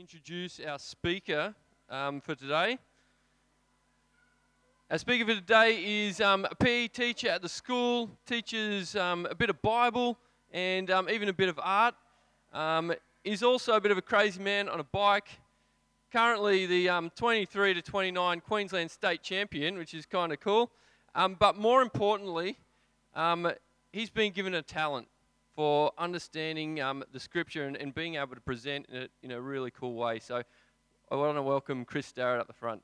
introduce our speaker um, for today. Our speaker for today is um, a PE teacher at the school, teaches um, a bit of Bible and um, even a bit of art. Um, he's also a bit of a crazy man on a bike. Currently, the um, 23 to 29 Queensland state champion, which is kind of cool. But more importantly, he's been given a talent for understanding um, the scripture and, and, being able to present it in a really cool way. So I want to welcome Chris Starrett at the front.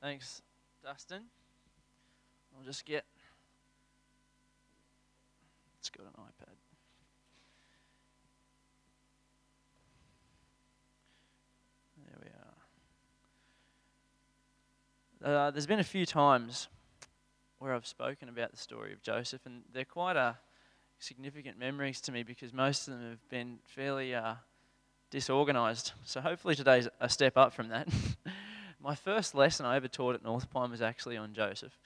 Thanks, Dustin. I'll just get. Let's go to an iPad. There we are. Uh, there's been a few times where I've spoken about the story of Joseph, and they're quite a significant memories to me because most of them have been fairly uh, disorganized. So hopefully today's a step up from that. My first lesson I ever taught at North Pine was actually on Joseph,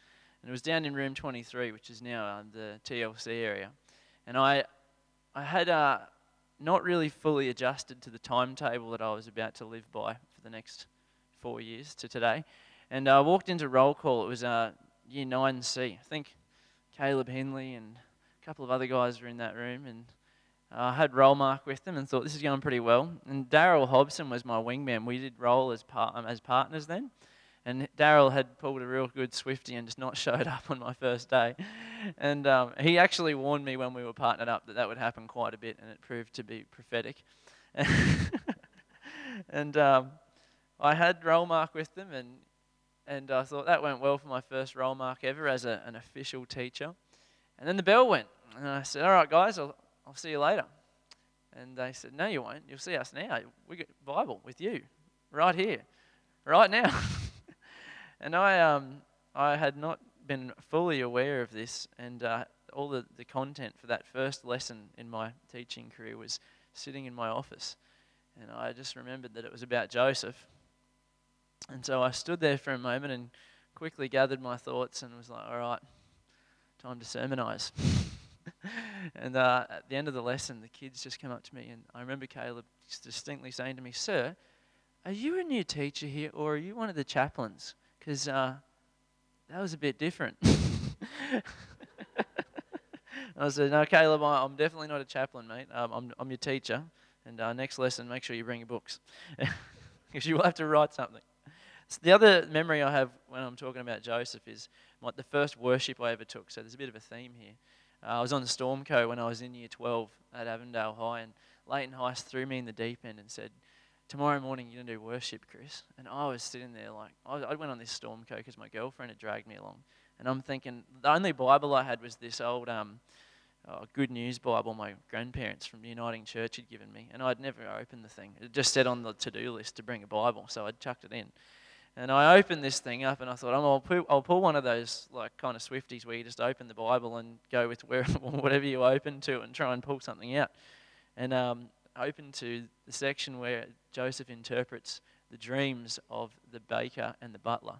and it was down in room 23, which is now uh, the TLC area. And I, I had uh, not really fully adjusted to the timetable that I was about to live by for the next four years to today. And I walked into roll call. It was uh, year 9C. I think Caleb Henley and a couple of other guys were in that room, and uh, I had roll mark with them and thought this is going pretty well. And Daryl Hobson was my wingman. We did roll as, par- um, as partners then. And Daryl had pulled a real good Swifty and just not showed up on my first day. And um, he actually warned me when we were partnered up that that would happen quite a bit, and it proved to be prophetic. and um, I had roll mark with them, and and I thought that went well for my first roll mark ever as a, an official teacher. And then the bell went, and I said, All right, guys, I'll, I'll see you later. And they said, No, you won't. You'll see us now. We get Bible with you, right here, right now. and I, um, I had not been fully aware of this, and uh, all the, the content for that first lesson in my teaching career was sitting in my office. And I just remembered that it was about Joseph and so I stood there for a moment and quickly gathered my thoughts and was like, all right, time to sermonize. and uh, at the end of the lesson, the kids just came up to me, and I remember Caleb distinctly saying to me, Sir, are you a new teacher here, or are you one of the chaplains? Because uh, that was a bit different. I said, No, Caleb, I'm definitely not a chaplain, mate. Um, I'm, I'm your teacher. And uh, next lesson, make sure you bring your books. Because you will have to write something. So the other memory I have when I'm talking about Joseph is my, the first worship I ever took. So there's a bit of a theme here. Uh, I was on the Stormco when I was in year 12 at Avondale High, and Leighton Heist threw me in the deep end and said, Tomorrow morning you're going to do worship, Chris. And I was sitting there like, I, I went on this Stormco because my girlfriend had dragged me along. And I'm thinking, the only Bible I had was this old um, oh, Good News Bible my grandparents from the Uniting Church had given me. And I'd never opened the thing. It just said on the to do list to bring a Bible, so I'd chucked it in. And I opened this thing up and I thought, I'll, pull, I'll pull one of those like kind of Swifties where you just open the Bible and go with where, whatever you open to and try and pull something out. And um, open to the section where Joseph interprets the dreams of the baker and the butler.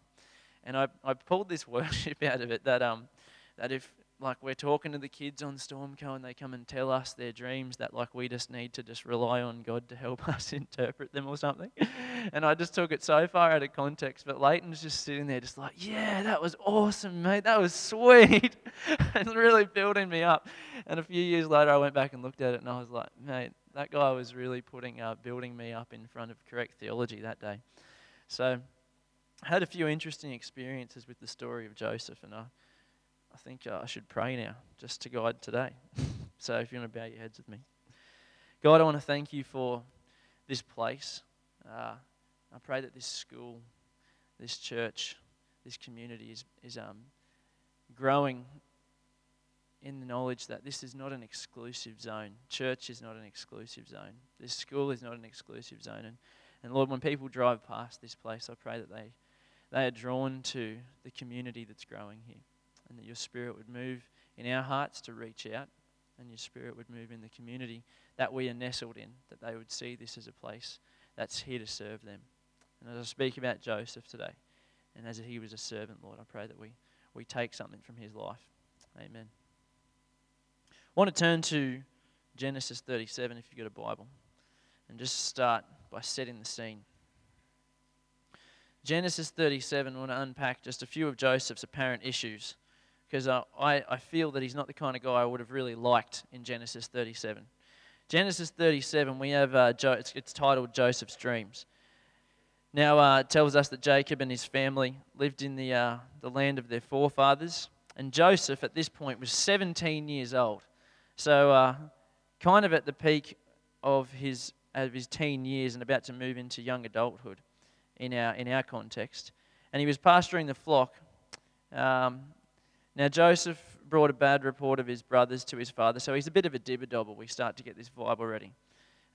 And I, I pulled this worship out of it that, um, that if like we're talking to the kids on Stormco and they come and tell us their dreams that like we just need to just rely on God to help us interpret them or something. And I just took it so far out of context, but Leighton's just sitting there just like, yeah, that was awesome, mate. That was sweet. and really building me up. And a few years later I went back and looked at it and I was like, mate, that guy was really putting uh, building me up in front of correct theology that day. So I had a few interesting experiences with the story of Joseph and I I think uh, I should pray now just to guide today. so if you want to bow your heads with me. God, I want to thank you for this place. Uh, I pray that this school, this church, this community is, is um, growing in the knowledge that this is not an exclusive zone. Church is not an exclusive zone. This school is not an exclusive zone. And, and Lord, when people drive past this place, I pray that they, they are drawn to the community that's growing here and that your spirit would move in our hearts to reach out, and your spirit would move in the community that we are nestled in, that they would see this as a place that's here to serve them. And as I speak about Joseph today, and as he was a servant, Lord, I pray that we, we take something from his life. Amen. I want to turn to Genesis 37 if you've got a Bible and just start by setting the scene. Genesis 37, I want to unpack just a few of Joseph's apparent issues because I, I, I feel that he's not the kind of guy I would have really liked in Genesis 37. Genesis 37, we have uh, jo- it's, it's, titled Joseph's Dreams. Now, uh, it tells us that Jacob and his family lived in the, uh, the land of their forefathers, and Joseph at this point was 17 years old. So, uh, kind of at the peak of his, of his teen years and about to move into young adulthood in our, in our context. And he was pasturing the flock. Um, now, Joseph brought a bad report of his brothers to his father, so he's a bit of a dibber. We start to get this vibe already.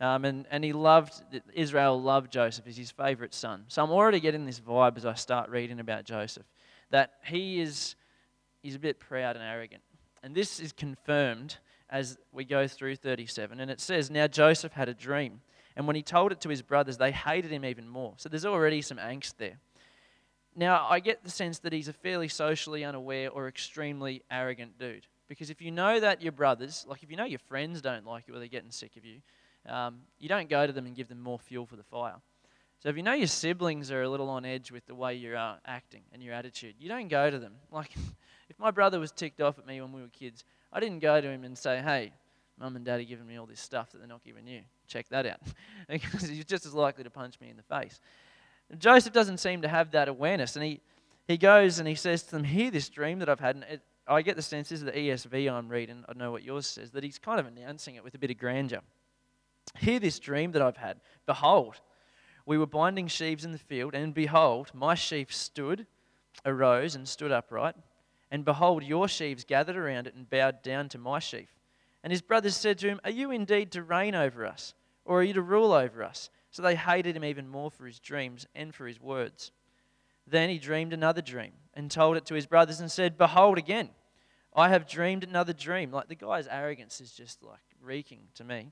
Um, and, and he loved, Israel loved Joseph, he's his favorite son. So I'm already getting this vibe as I start reading about Joseph that he is he's a bit proud and arrogant. And this is confirmed as we go through 37. And it says, Now Joseph had a dream. And when he told it to his brothers, they hated him even more. So there's already some angst there. Now, I get the sense that he's a fairly socially unaware or extremely arrogant dude. Because if you know that your brothers, like if you know your friends don't like you or they're getting sick of you, um, you don't go to them and give them more fuel for the fire. So if you know your siblings are a little on edge with the way you're uh, acting and your attitude, you don't go to them. Like if my brother was ticked off at me when we were kids, I didn't go to him and say, hey, mum and dad are giving me all this stuff that they're not giving you. Check that out. because he's just as likely to punch me in the face. And Joseph doesn't seem to have that awareness. And he, he goes and he says to them, Hear this dream that I've had. And it, I get the sense, this is the ESV I'm reading, I know what yours says, that he's kind of announcing it with a bit of grandeur. Hear this dream that I've had. Behold, we were binding sheaves in the field, and behold, my sheaf stood, arose, and stood upright. And behold, your sheaves gathered around it and bowed down to my sheaf. And his brothers said to him, Are you indeed to reign over us, or are you to rule over us? So they hated him even more for his dreams and for his words. Then he dreamed another dream and told it to his brothers and said, Behold again, I have dreamed another dream. Like the guy's arrogance is just like reeking to me.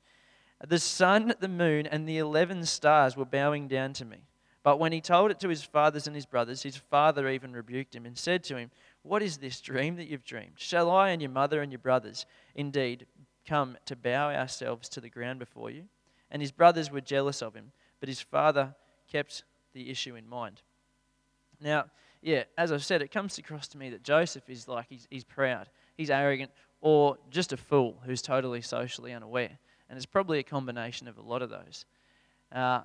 The sun, the moon, and the eleven stars were bowing down to me. But when he told it to his fathers and his brothers, his father even rebuked him and said to him, What is this dream that you've dreamed? Shall I and your mother and your brothers indeed come to bow ourselves to the ground before you? And his brothers were jealous of him, but his father kept the issue in mind. Now, yeah, as I've said, it comes across to me that Joseph is like he's, he's proud, he's arrogant, or just a fool who's totally socially unaware. And it's probably a combination of a lot of those. Uh,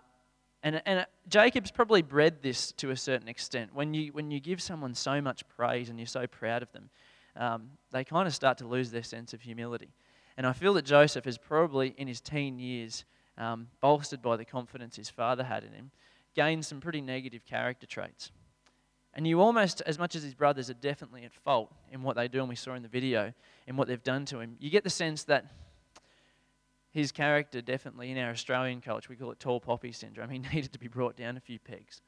and, and Jacob's probably bred this to a certain extent. When you, when you give someone so much praise and you're so proud of them, um, they kind of start to lose their sense of humility. And I feel that Joseph is probably in his teen years um, bolstered by the confidence his father had in him, gained some pretty negative character traits. And you almost, as much as his brothers are definitely at fault in what they do, and we saw in the video, in what they've done to him, you get the sense that his character definitely, in our Australian culture, we call it tall poppy syndrome, he needed to be brought down a few pegs.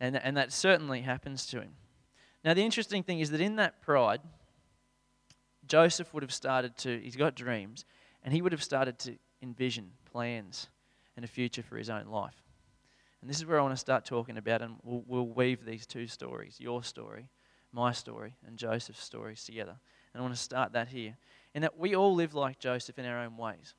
And, and that certainly happens to him. Now, the interesting thing is that in that pride, Joseph would have started to, he's got dreams, and he would have started to envision plans and a future for his own life. And this is where I want to start talking about, and we'll, we'll weave these two stories your story, my story, and Joseph's stories together. And I want to start that here. In that we all live like Joseph in our own ways.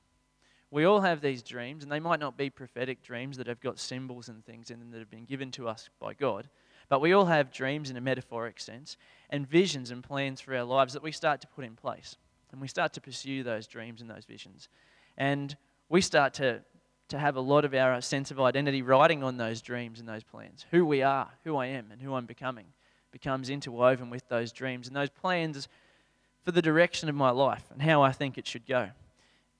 We all have these dreams, and they might not be prophetic dreams that have got symbols and things in them that have been given to us by God. But we all have dreams in a metaphoric sense and visions and plans for our lives that we start to put in place. And we start to pursue those dreams and those visions. And we start to, to have a lot of our sense of identity riding on those dreams and those plans. Who we are, who I am, and who I'm becoming becomes interwoven with those dreams and those plans for the direction of my life and how I think it should go.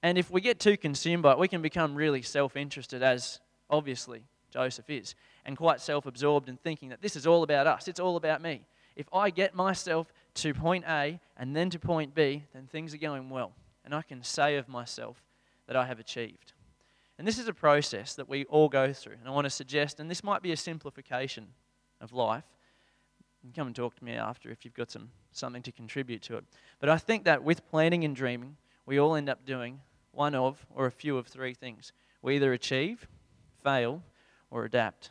And if we get too consumed by it, we can become really self interested, as obviously Joseph is, and quite self absorbed in thinking that this is all about us, it's all about me. If I get myself to point A and then to point B, then things are going well. And I can say of myself, that I have achieved. And this is a process that we all go through. And I want to suggest, and this might be a simplification of life. Come and talk to me after if you've got some, something to contribute to it. But I think that with planning and dreaming, we all end up doing one of or a few of three things. We either achieve, fail, or adapt.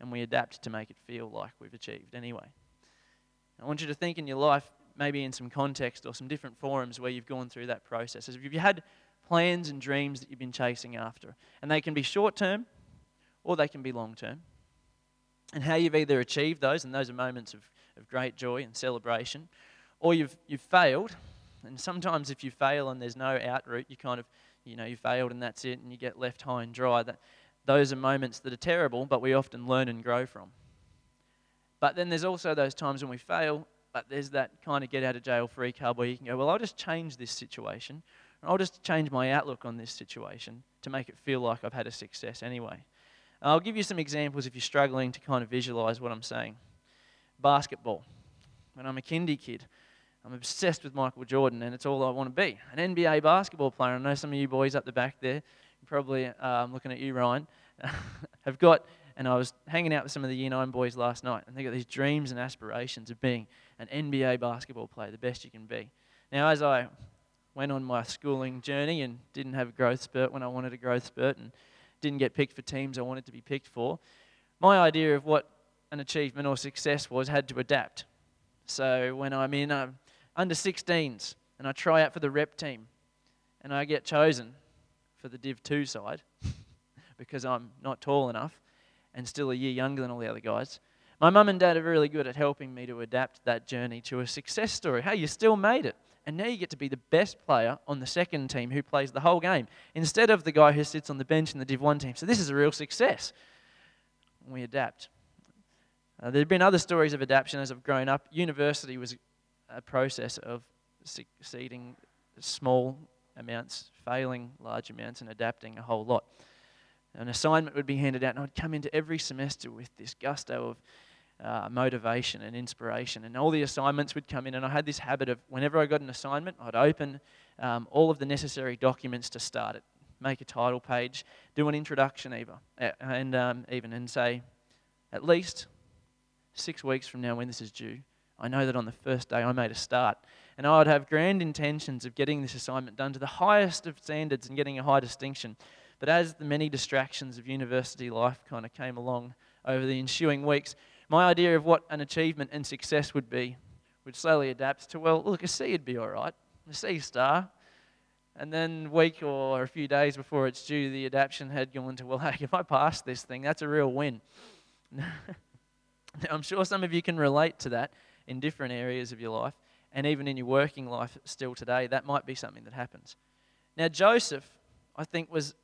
And we adapt to make it feel like we've achieved anyway. I want you to think in your life maybe in some context or some different forums where you've gone through that process. Have you had plans and dreams that you've been chasing after? And they can be short term or they can be long term. And how you've either achieved those, and those are moments of, of great joy and celebration, or you've, you've failed. And sometimes if you fail and there's no out route, you kind of, you know, you failed and that's it, and you get left high and dry. That, those are moments that are terrible, but we often learn and grow from. But then there's also those times when we fail, but there's that kind of get out of jail free card where you can go, well, I'll just change this situation, I'll just change my outlook on this situation to make it feel like I've had a success anyway. I'll give you some examples if you're struggling to kind of visualize what I'm saying. Basketball. When I'm a kindy kid, I'm obsessed with Michael Jordan, and it's all I want to be an NBA basketball player. I know some of you boys up the back there, probably uh, looking at you, Ryan, have got and I was hanging out with some of the Year 9 boys last night, and they got these dreams and aspirations of being an NBA basketball player, the best you can be. Now, as I went on my schooling journey and didn't have a growth spurt when I wanted a growth spurt and didn't get picked for teams I wanted to be picked for, my idea of what an achievement or success was had to adapt. So when I'm in under 16s and I try out for the rep team and I get chosen for the Div 2 side because I'm not tall enough, and still a year younger than all the other guys. My mum and dad are really good at helping me to adapt that journey to a success story. Hey, you still made it. And now you get to be the best player on the second team who plays the whole game instead of the guy who sits on the bench in the Div 1 team. So this is a real success. We adapt. Uh, there have been other stories of adaptation as I've grown up. University was a process of succeeding small amounts, failing large amounts, and adapting a whole lot an assignment would be handed out, and I'd come into every semester with this gusto of uh, motivation and inspiration. And all the assignments would come in, and I had this habit of whenever I got an assignment, I'd open um, all of the necessary documents to start it, make a title page, do an introduction, even, and um, even and say, at least six weeks from now, when this is due, I know that on the first day I made a start. And I would have grand intentions of getting this assignment done to the highest of standards and getting a high distinction. But as the many distractions of university life kind of came along over the ensuing weeks, my idea of what an achievement and success would be would slowly adapt to, well, look, a C would be all right, a C star. And then a week or a few days before it's due, the adaptation had gone to, well, hey, if I pass this thing, that's a real win. now, I'm sure some of you can relate to that in different areas of your life, and even in your working life still today, that might be something that happens. Now, Joseph, I think, was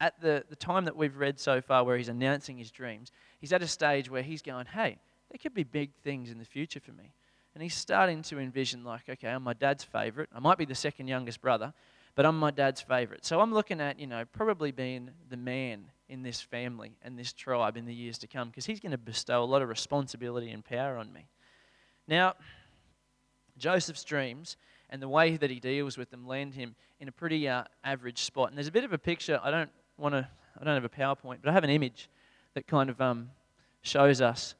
at the, the time that we've read so far where he's announcing his dreams, he's at a stage where he's going, hey, there could be big things in the future for me. And he's starting to envision, like, okay, I'm my dad's favorite. I might be the second youngest brother, but I'm my dad's favorite. So I'm looking at, you know, probably being the man in this family and this tribe in the years to come because he's going to bestow a lot of responsibility and power on me. Now, Joseph's dreams and the way that he deals with them land him in a pretty uh, average spot. And there's a bit of a picture, I don't want to, I don't have a PowerPoint, but I have an image that kind of um, shows us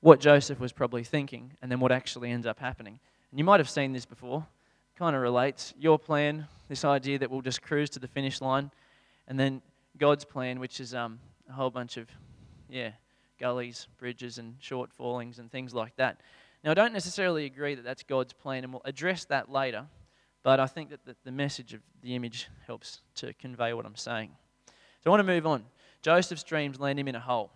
what Joseph was probably thinking and then what actually ends up happening. And you might have seen this before. It Kind of relates your plan, this idea that we'll just cruise to the finish line, and then God's plan, which is um, a whole bunch of, yeah, gullies, bridges, and short fallings and things like that. Now, I don't necessarily agree that that's God's plan, and we'll address that later, but I think that the, the message of the image helps to convey what I'm saying. So I want to move on. Joseph's dreams land him in a hole.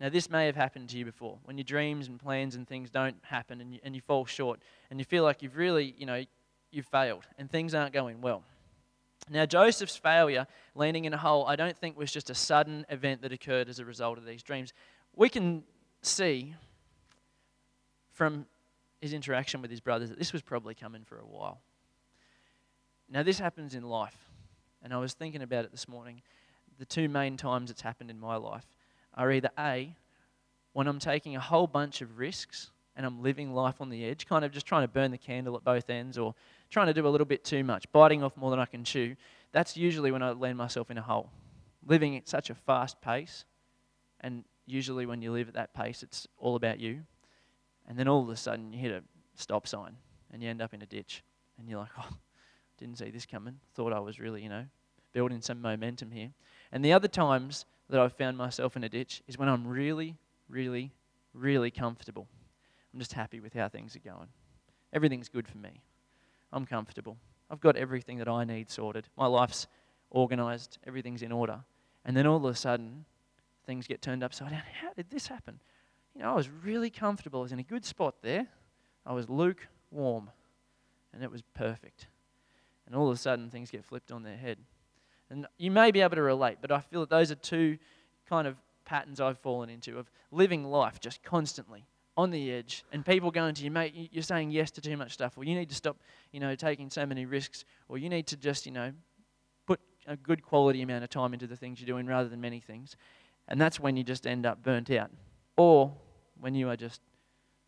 Now, this may have happened to you before when your dreams and plans and things don't happen and you, and you fall short and you feel like you've really, you know, you've failed and things aren't going well. Now, Joseph's failure, landing in a hole, I don't think was just a sudden event that occurred as a result of these dreams. We can see from his interaction with his brothers that this was probably coming for a while. Now, this happens in life. And I was thinking about it this morning. The two main times it's happened in my life are either A, when I'm taking a whole bunch of risks and I'm living life on the edge, kind of just trying to burn the candle at both ends or trying to do a little bit too much, biting off more than I can chew. That's usually when I land myself in a hole. Living at such a fast pace, and usually when you live at that pace, it's all about you. And then all of a sudden, you hit a stop sign and you end up in a ditch. And you're like, oh, didn't see this coming. Thought I was really, you know, building some momentum here. And the other times that I've found myself in a ditch is when I'm really, really, really comfortable. I'm just happy with how things are going. Everything's good for me. I'm comfortable. I've got everything that I need sorted. My life's organized, everything's in order. And then all of a sudden, things get turned upside down. How did this happen? You know, I was really comfortable. I was in a good spot there. I was lukewarm, and it was perfect. And all of a sudden, things get flipped on their head. And you may be able to relate, but I feel that those are two kind of patterns I've fallen into of living life just constantly on the edge and people going to you, mate, you're saying yes to too much stuff, or you need to stop, you know, taking so many risks, or you need to just, you know, put a good quality amount of time into the things you're doing rather than many things. And that's when you just end up burnt out. Or when you are just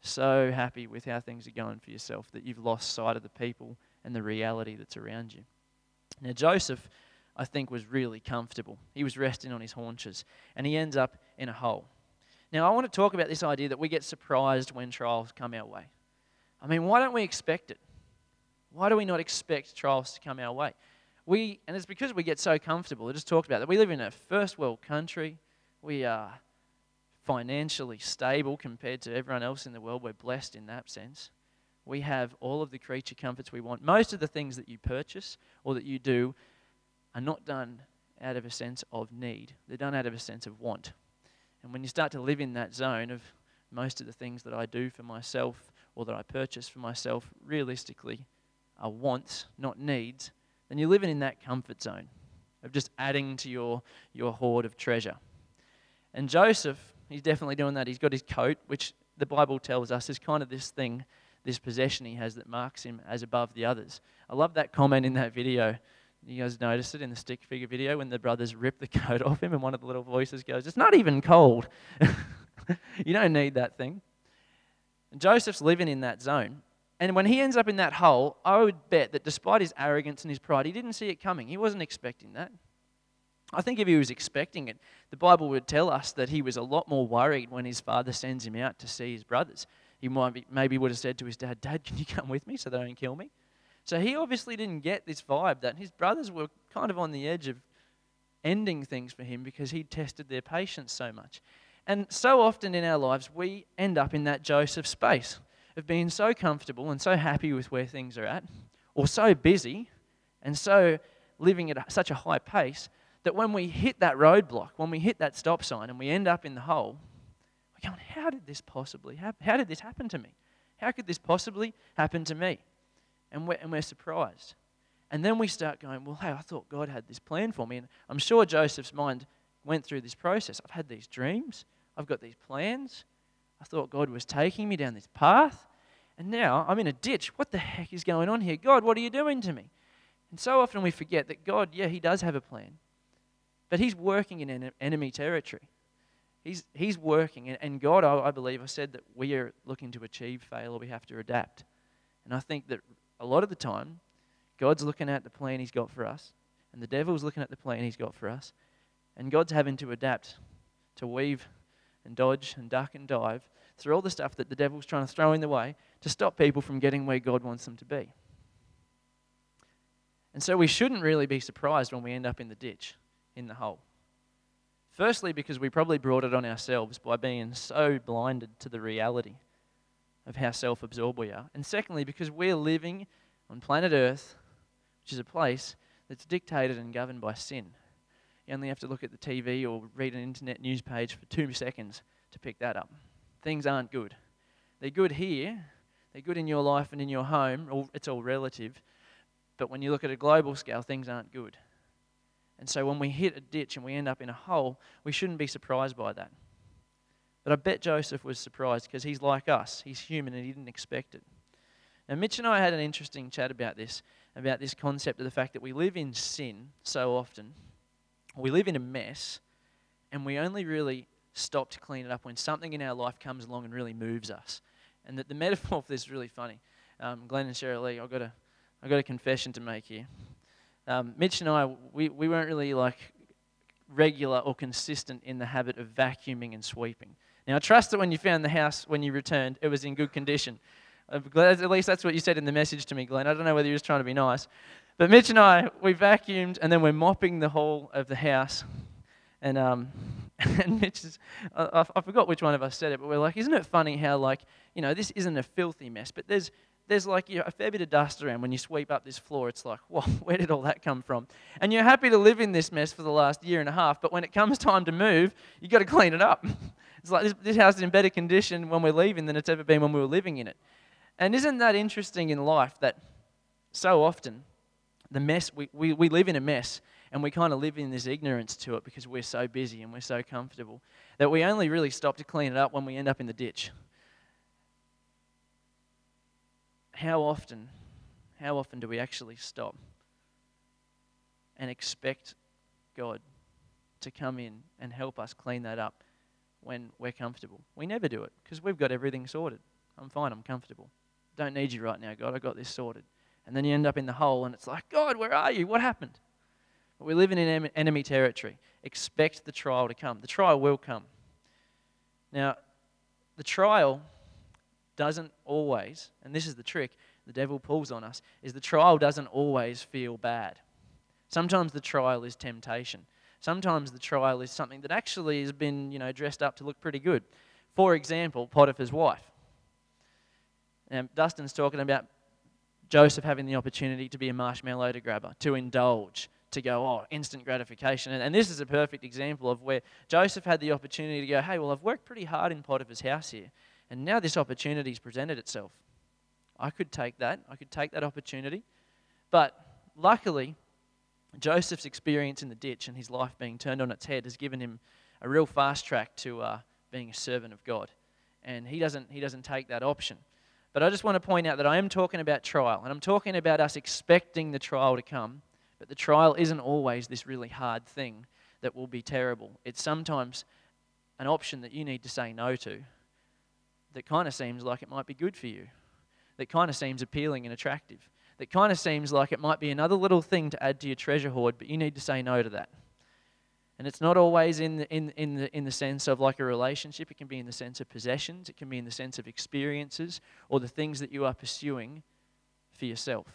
so happy with how things are going for yourself that you've lost sight of the people and the reality that's around you. Now, Joseph, I think, was really comfortable. He was resting on his haunches, and he ends up in a hole. Now, I want to talk about this idea that we get surprised when trials come our way. I mean, why don't we expect it? Why do we not expect trials to come our way? We, and it's because we get so comfortable. I just talked about that. We live in a first world country. We are financially stable compared to everyone else in the world. We're blessed in that sense. We have all of the creature comforts we want. Most of the things that you purchase or that you do are not done out of a sense of need, they're done out of a sense of want. And when you start to live in that zone of most of the things that I do for myself or that I purchase for myself realistically are wants, not needs, then you're living in that comfort zone of just adding to your, your hoard of treasure. And Joseph, he's definitely doing that. He's got his coat, which the Bible tells us is kind of this thing, this possession he has that marks him as above the others. I love that comment in that video you guys noticed it in the stick figure video when the brothers rip the coat off him and one of the little voices goes, It's not even cold. you don't need that thing. And Joseph's living in that zone. And when he ends up in that hole, I would bet that despite his arrogance and his pride, he didn't see it coming. He wasn't expecting that. I think if he was expecting it, the Bible would tell us that he was a lot more worried when his father sends him out to see his brothers. He might be, maybe would have said to his dad, Dad, can you come with me so they don't kill me? So he obviously didn't get this vibe that his brothers were kind of on the edge of ending things for him because he'd tested their patience so much. And so often in our lives, we end up in that Joseph space of being so comfortable and so happy with where things are at, or so busy and so living at such a high pace that when we hit that roadblock, when we hit that stop sign and we end up in the hole, going, How did this possibly happen? How did this happen to me? How could this possibly happen to me? and we're, and we're surprised. And then we start going, well, hey, I thought God had this plan for me. And I'm sure Joseph's mind went through this process. I've had these dreams, I've got these plans. I thought God was taking me down this path. And now I'm in a ditch. What the heck is going on here? God, what are you doing to me? And so often we forget that God, yeah, He does have a plan, but He's working in enemy territory. He's, he's working. And and God, I, I believe, I said that we are looking to achieve fail or we have to adapt. And I think that a lot of the time, God's looking at the plan He's got for us, and the devil's looking at the plan He's got for us, and God's having to adapt, to weave and dodge and duck and dive through all the stuff that the devil's trying to throw in the way to stop people from getting where God wants them to be. And so we shouldn't really be surprised when we end up in the ditch, in the hole. Firstly, because we probably brought it on ourselves by being so blinded to the reality of how self absorbed we are. And secondly, because we're living on planet Earth, which is a place that's dictated and governed by sin. You only have to look at the TV or read an internet news page for two seconds to pick that up. Things aren't good. They're good here, they're good in your life and in your home, it's all relative. But when you look at a global scale, things aren't good. And so when we hit a ditch and we end up in a hole, we shouldn't be surprised by that. But I bet Joseph was surprised because he's like us. He's human and he didn't expect it. Now, Mitch and I had an interesting chat about this, about this concept of the fact that we live in sin so often. We live in a mess, and we only really stop to clean it up when something in our life comes along and really moves us. And that the metaphor for this is really funny. Um, Glenn and Cheryl Lee, I've got a, I've got a confession to make here. Um, Mitch and I, we, we weren't really like regular or consistent in the habit of vacuuming and sweeping. Now, I trust that when you found the house, when you returned, it was in good condition. At least that's what you said in the message to me, Glenn. I don't know whether you were trying to be nice. But Mitch and I, we vacuumed and then we're mopping the whole of the house. And, um, and Mitch is, I, I forgot which one of us said it, but we're like, isn't it funny how, like, you know, this isn't a filthy mess, but there's, there's like you know, a fair bit of dust around when you sweep up this floor. It's like, whoa, where did all that come from? And you're happy to live in this mess for the last year and a half, but when it comes time to move, you've got to clean it up. it's like this, this house is in better condition when we're leaving than it's ever been when we were living in it. And isn't that interesting in life that so often the mess, we, we, we live in a mess and we kind of live in this ignorance to it because we're so busy and we're so comfortable that we only really stop to clean it up when we end up in the ditch. How often, how often do we actually stop and expect God to come in and help us clean that up when we're comfortable? We never do it because we've got everything sorted. I'm fine, I'm comfortable. Don't need you right now, God. I got this sorted. And then you end up in the hole, and it's like, God, where are you? What happened? But we live in enemy territory. Expect the trial to come. The trial will come. Now, the trial doesn't always, and this is the trick the devil pulls on us, is the trial doesn't always feel bad. Sometimes the trial is temptation. Sometimes the trial is something that actually has been, you know, dressed up to look pretty good. For example, Potiphar's wife. Now, Dustin's talking about Joseph having the opportunity to be a marshmallow to grabber, to indulge, to go, oh, instant gratification. And, and, this is a perfect example of where Joseph had the opportunity to go, hey, well, I've worked pretty hard in Potiphar's house here, and now this opportunity's presented itself. I could take that. I could take that opportunity. But luckily, Joseph's experience in the ditch and his life being turned on its head has given him a real fast track to uh, being a servant of God. And he doesn't, he doesn't take that option. But I just want to point out that I am talking about trial, and I'm talking about us expecting the trial to come, but the trial isn't always this really hard thing that will be terrible. It's sometimes an option that you need to say no to that kind of seems like it might be good for you, that kind of seems appealing and attractive, that kind of seems like it might be another little thing to add to your treasure hoard, but you need to say no to that. And it's not always in the, in, in, the, in the sense of like a relationship, it can be in the sense of possessions, it can be in the sense of experiences or the things that you are pursuing for yourself.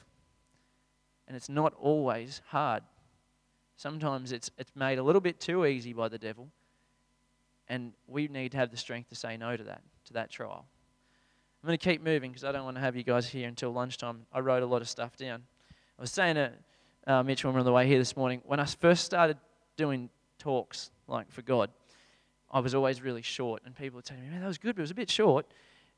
And it's not always hard. Sometimes it's, it's made a little bit too easy by the devil, and we need to have the strength to say no to that, to that trial. I'm going to keep moving because I don't want to have you guys here until lunchtime. I wrote a lot of stuff down. I was saying to uh, Mitch when we were on the way here this morning, when I first started doing talks like for God, I was always really short, and people would say to me, "Man, that was good, but it was a bit short."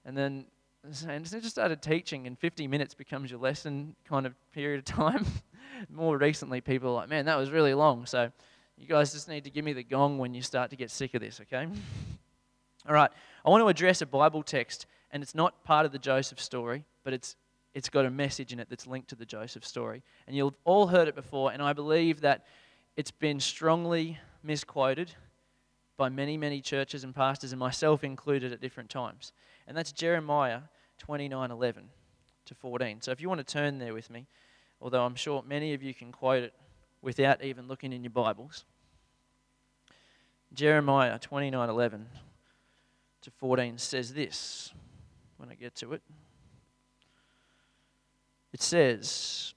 And then and just started teaching, and 50 minutes becomes your lesson kind of period of time. More recently, people are like, "Man, that was really long." So, you guys just need to give me the gong when you start to get sick of this, okay? All right, I want to address a Bible text, and it's not part of the Joseph story, but it's it's got a message in it that's linked to the Joseph story. And you've all heard it before, and I believe that it's been strongly misquoted by many, many churches and pastors, and myself included at different times. And that's Jeremiah 29 11 to 14. So if you want to turn there with me, although I'm sure many of you can quote it without even looking in your Bibles. Jeremiah 29 11 to 14 says this when I get to it. It says,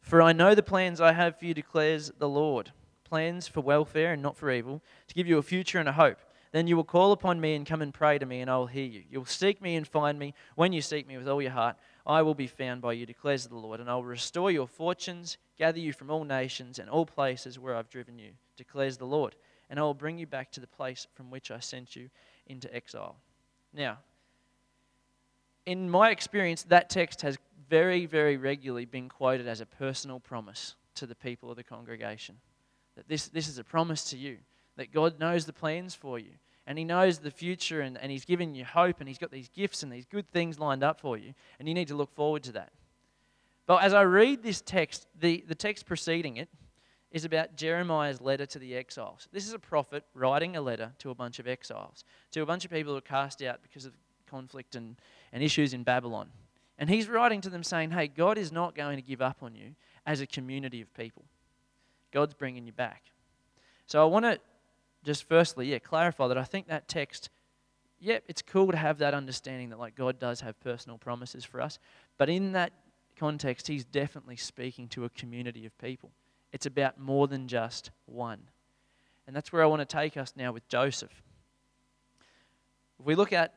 For I know the plans I have for you, declares the Lord plans for welfare and not for evil, to give you a future and a hope. Then you will call upon me and come and pray to me, and I will hear you. You will seek me and find me. When you seek me with all your heart, I will be found by you, declares the Lord, and I will restore your fortunes, gather you from all nations and all places where I've driven you, declares the Lord, and I will bring you back to the place from which I sent you into exile. Now, in my experience, that text has very, very regularly been quoted as a personal promise to the people of the congregation. That this, this is a promise to you, that God knows the plans for you, and He knows the future, and, and He's given you hope, and He's got these gifts and these good things lined up for you, and you need to look forward to that. But as I read this text, the, the text preceding it is about Jeremiah's letter to the exiles. This is a prophet writing a letter to a bunch of exiles, to a bunch of people who are cast out because of conflict and, and issues in Babylon. And he's writing to them saying, hey, God is not going to give up on you as a community of people. God's bringing you back. So I want to just firstly, yeah, clarify that I think that text, yep, yeah, it's cool to have that understanding that like God does have personal promises for us, but in that context, He's definitely speaking to a community of people. It's about more than just one. And that's where I want to take us now with Joseph. If we look at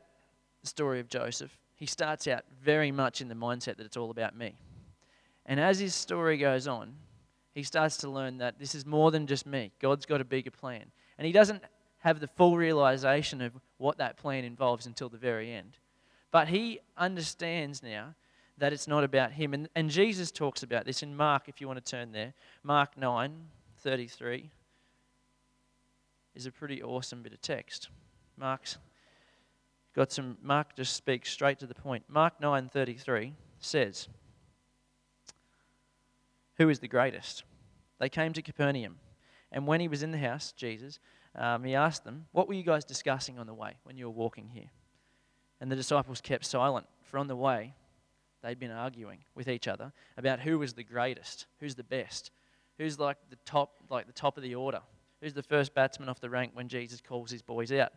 the story of Joseph, he starts out very much in the mindset that it's all about me. And as his story goes on, he starts to learn that this is more than just me. God's got a bigger plan. And he doesn't have the full realization of what that plan involves until the very end. But he understands now that it's not about him. And, and Jesus talks about this in Mark, if you want to turn there. Mark 9 33 is a pretty awesome bit of text. Mark's got some Mark just speaks straight to the point. Mark 9:33 says, "Who is the greatest?" They came to Capernaum, and when he was in the house, Jesus, um, he asked them, "What were you guys discussing on the way when you were walking here?" And the disciples kept silent, for on the way they'd been arguing with each other about who was the greatest, who's the best, who's like the top, like the top of the order, who's the first batsman off the rank when Jesus calls his boys out.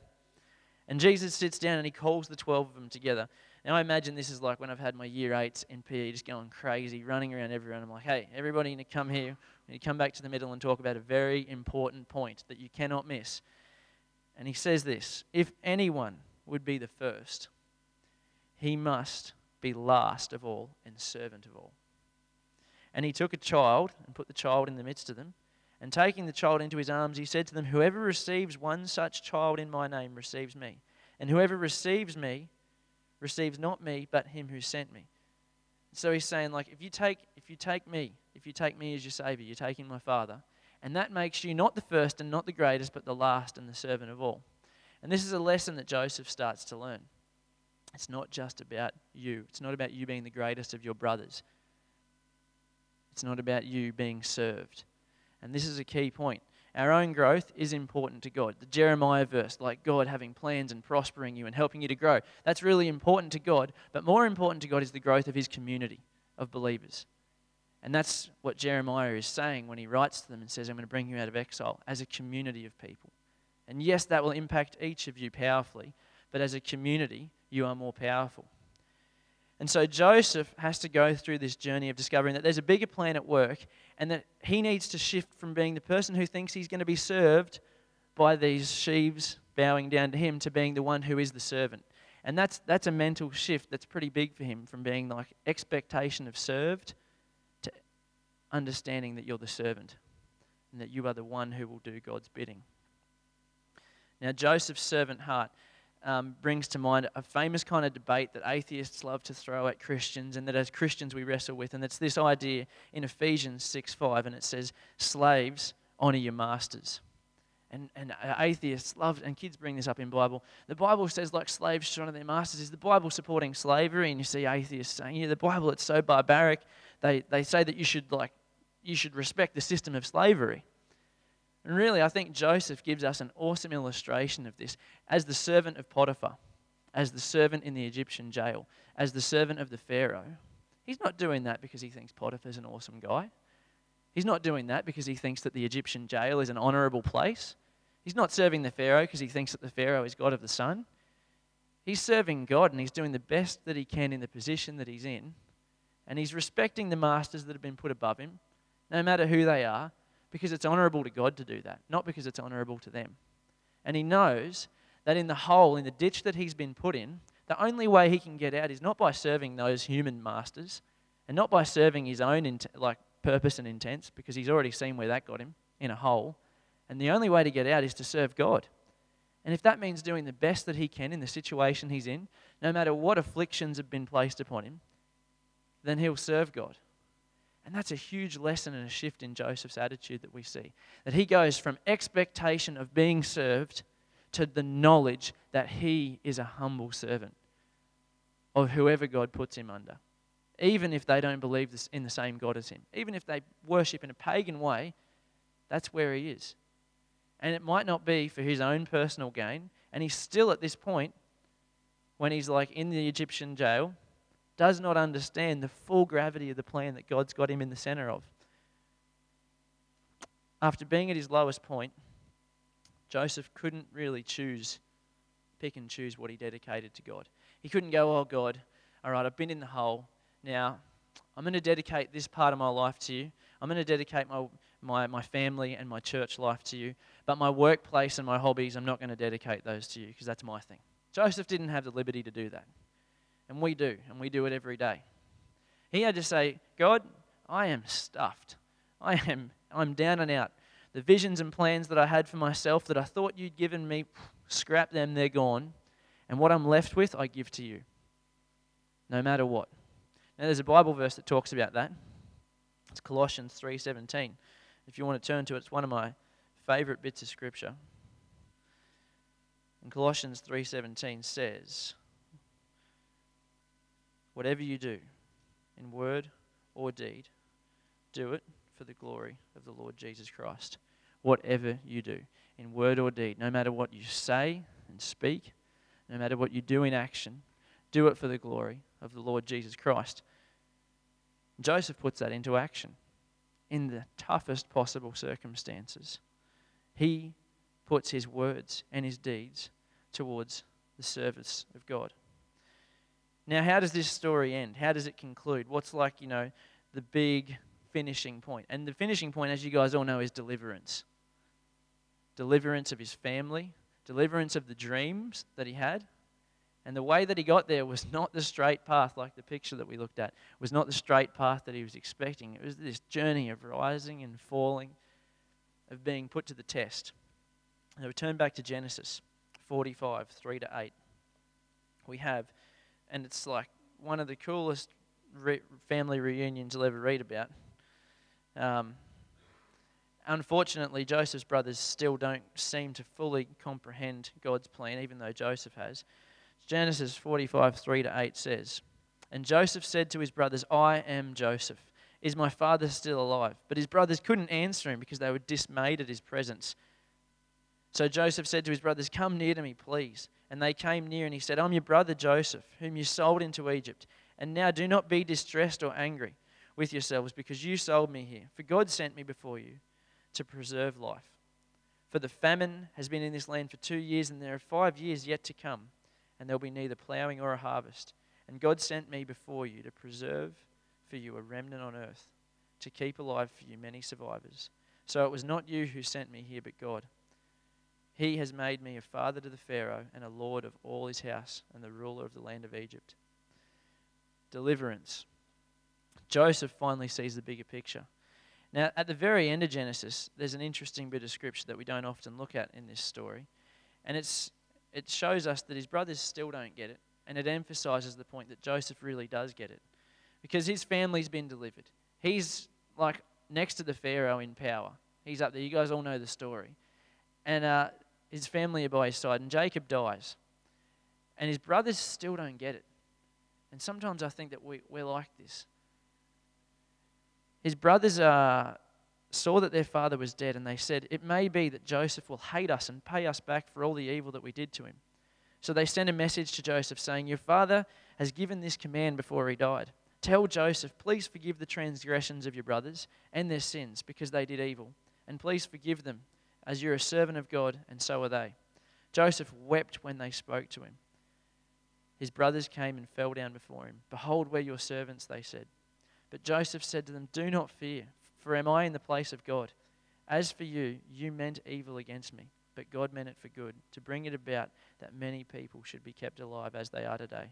And Jesus sits down and he calls the 12 of them together. Now, I imagine this is like when I've had my year eights in PE just going crazy, running around everywhere. I'm like, hey, everybody need to come here. Need to come back to the middle and talk about a very important point that you cannot miss. And he says this If anyone would be the first, he must be last of all and servant of all. And he took a child and put the child in the midst of them. And taking the child into his arms, he said to them, Whoever receives one such child in my name receives me. And whoever receives me receives not me, but him who sent me. So he's saying, like, if you take if you take me, if you take me as your Savior, you're taking my Father, and that makes you not the first and not the greatest, but the last and the servant of all. And this is a lesson that Joseph starts to learn. It's not just about you. It's not about you being the greatest of your brothers. It's not about you being served. And this is a key point. Our own growth is important to God. The Jeremiah verse, like God having plans and prospering you and helping you to grow, that's really important to God. But more important to God is the growth of his community of believers. And that's what Jeremiah is saying when he writes to them and says, I'm going to bring you out of exile as a community of people. And yes, that will impact each of you powerfully, but as a community, you are more powerful. And so Joseph has to go through this journey of discovering that there's a bigger plan at work and that he needs to shift from being the person who thinks he's going to be served by these sheaves bowing down to him to being the one who is the servant. And that's, that's a mental shift that's pretty big for him from being like expectation of served understanding that you're the servant and that you are the one who will do God's bidding. Now, Joseph's servant heart um, brings to mind a famous kind of debate that atheists love to throw at Christians and that as Christians we wrestle with. And it's this idea in Ephesians 6 5, and it says, Slaves, honor your masters. And, and atheists love, and kids bring this up in Bible. The Bible says, like slaves should honor their masters. Is the Bible supporting slavery? And you see atheists saying, yeah, the Bible, it's so barbaric. They, they say that you should, like, you should respect the system of slavery. And really, I think Joseph gives us an awesome illustration of this as the servant of Potiphar, as the servant in the Egyptian jail, as the servant of the Pharaoh. He's not doing that because he thinks Potiphar's an awesome guy. He's not doing that because he thinks that the Egyptian jail is an honorable place. He's not serving the Pharaoh because he thinks that the Pharaoh is God of the sun. He's serving God and he's doing the best that he can in the position that he's in. And he's respecting the masters that have been put above him, no matter who they are, because it's honorable to God to do that, not because it's honorable to them. And he knows that in the hole, in the ditch that he's been put in, the only way he can get out is not by serving those human masters and not by serving his own int- like purpose and intents, because he's already seen where that got him in a hole. And the only way to get out is to serve God. And if that means doing the best that he can in the situation he's in, no matter what afflictions have been placed upon him, then he'll serve God. And that's a huge lesson and a shift in Joseph's attitude that we see. That he goes from expectation of being served to the knowledge that he is a humble servant of whoever God puts him under. Even if they don't believe in the same God as him, even if they worship in a pagan way, that's where he is. And it might not be for his own personal gain. And he's still at this point, when he's like in the Egyptian jail, does not understand the full gravity of the plan that God's got him in the center of. After being at his lowest point, Joseph couldn't really choose, pick and choose what he dedicated to God. He couldn't go, Oh God, all right, I've been in the hole. Now, I'm going to dedicate this part of my life to you. I'm going to dedicate my, my, my family and my church life to you. But my workplace and my hobbies, I'm not going to dedicate those to you because that's my thing. Joseph didn't have the liberty to do that. And we do, and we do it every day. He had to say, God, I am stuffed. I am I'm down and out. The visions and plans that I had for myself that I thought you'd given me, scrap them, they're gone. And what I'm left with, I give to you. No matter what. Now there's a Bible verse that talks about that. It's Colossians 3:17. If you want to turn to it, it's one of my favorite bits of scripture. And Colossians 3:17 says, "Whatever you do, in word or deed, do it for the glory of the Lord Jesus Christ. Whatever you do, in word or deed, no matter what you say and speak, no matter what you do in action, do it for the glory of the Lord Jesus Christ. Joseph puts that into action in the toughest possible circumstances. He puts his words and his deeds towards the service of God. Now, how does this story end? How does it conclude? What's like, you know, the big finishing point? And the finishing point, as you guys all know, is deliverance deliverance of his family, deliverance of the dreams that he had. And the way that he got there was not the straight path, like the picture that we looked at, was not the straight path that he was expecting. It was this journey of rising and falling, of being put to the test. Now, we turn back to Genesis 45, 3 to 8. We have and it's like one of the coolest re- family reunions you'll ever read about. Um, unfortunately, Joseph's brothers still don't seem to fully comprehend God's plan, even though Joseph has. Genesis 45 3 to 8 says, And Joseph said to his brothers, I am Joseph. Is my father still alive? But his brothers couldn't answer him because they were dismayed at his presence. So Joseph said to his brothers, Come near to me, please. And they came near, and he said, I'm your brother Joseph, whom you sold into Egypt. And now do not be distressed or angry with yourselves, because you sold me here. For God sent me before you to preserve life. For the famine has been in this land for two years, and there are five years yet to come, and there will be neither plowing or a harvest. And God sent me before you to preserve for you a remnant on earth, to keep alive for you many survivors. So it was not you who sent me here, but God. He has made me a father to the Pharaoh and a lord of all his house and the ruler of the land of Egypt. Deliverance. Joseph finally sees the bigger picture. Now, at the very end of Genesis, there's an interesting bit of scripture that we don't often look at in this story. And it's, it shows us that his brothers still don't get it. And it emphasizes the point that Joseph really does get it. Because his family's been delivered. He's like next to the Pharaoh in power. He's up there. You guys all know the story. And uh, his family are by his side, and Jacob dies. And his brothers still don't get it. And sometimes I think that we, we're like this. His brothers uh, saw that their father was dead, and they said, It may be that Joseph will hate us and pay us back for all the evil that we did to him. So they sent a message to Joseph saying, Your father has given this command before he died. Tell Joseph, please forgive the transgressions of your brothers and their sins because they did evil, and please forgive them as you're a servant of God, and so are they. Joseph wept when they spoke to him. His brothers came and fell down before him. Behold, we're your servants, they said. But Joseph said to them, Do not fear, for am I in the place of God? As for you, you meant evil against me, but God meant it for good, to bring it about that many people should be kept alive as they are today.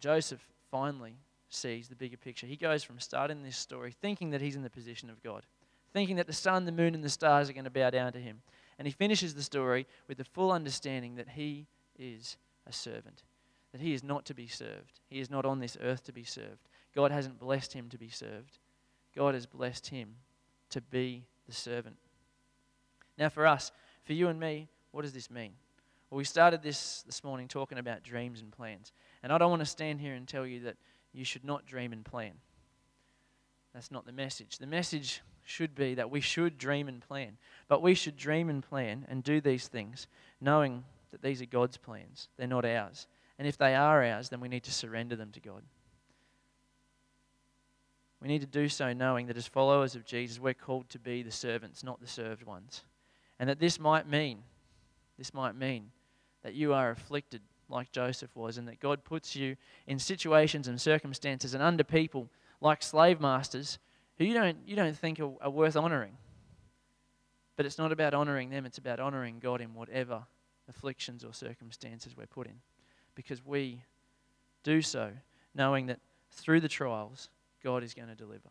Joseph finally sees the bigger picture. He goes from starting this story thinking that he's in the position of God thinking that the sun, the moon, and the stars are going to bow down to him. And he finishes the story with the full understanding that he is a servant, that he is not to be served. He is not on this earth to be served. God hasn't blessed him to be served, God has blessed him to be the servant. Now, for us, for you and me, what does this mean? Well, we started this this morning talking about dreams and plans. And I don't want to stand here and tell you that you should not dream and plan. That's not the message. The message should be that we should dream and plan. But we should dream and plan and do these things knowing that these are God's plans, they're not ours. And if they are ours, then we need to surrender them to God. We need to do so knowing that as followers of Jesus, we're called to be the servants, not the served ones. And that this might mean, this might mean that you are afflicted like Joseph was, and that God puts you in situations and circumstances and under people like slave masters who you don't, you don't think are, are worth honoring. But it's not about honoring them, it's about honoring God in whatever afflictions or circumstances we're put in. Because we do so knowing that through the trials, God is going to deliver.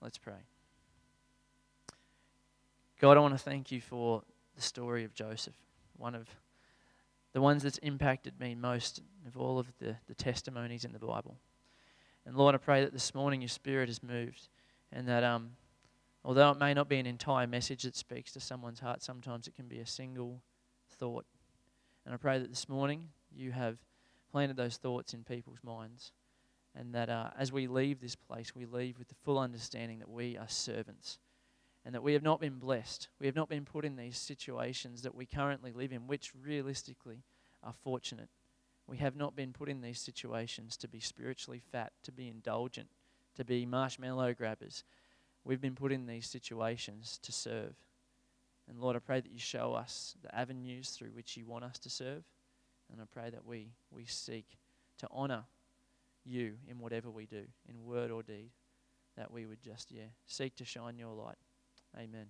Let's pray. God, I want to thank you for the story of Joseph, one of the ones that's impacted me most of all of the, the testimonies in the Bible. And Lord, I pray that this morning your spirit has moved and that um, although it may not be an entire message that speaks to someone's heart, sometimes it can be a single thought. And I pray that this morning you have planted those thoughts in people's minds and that uh, as we leave this place, we leave with the full understanding that we are servants and that we have not been blessed. We have not been put in these situations that we currently live in, which realistically are fortunate. We have not been put in these situations to be spiritually fat, to be indulgent, to be marshmallow grabbers. We've been put in these situations to serve. And Lord, I pray that you show us the avenues through which you want us to serve. And I pray that we, we seek to honor you in whatever we do, in word or deed, that we would just, yeah, seek to shine your light. Amen.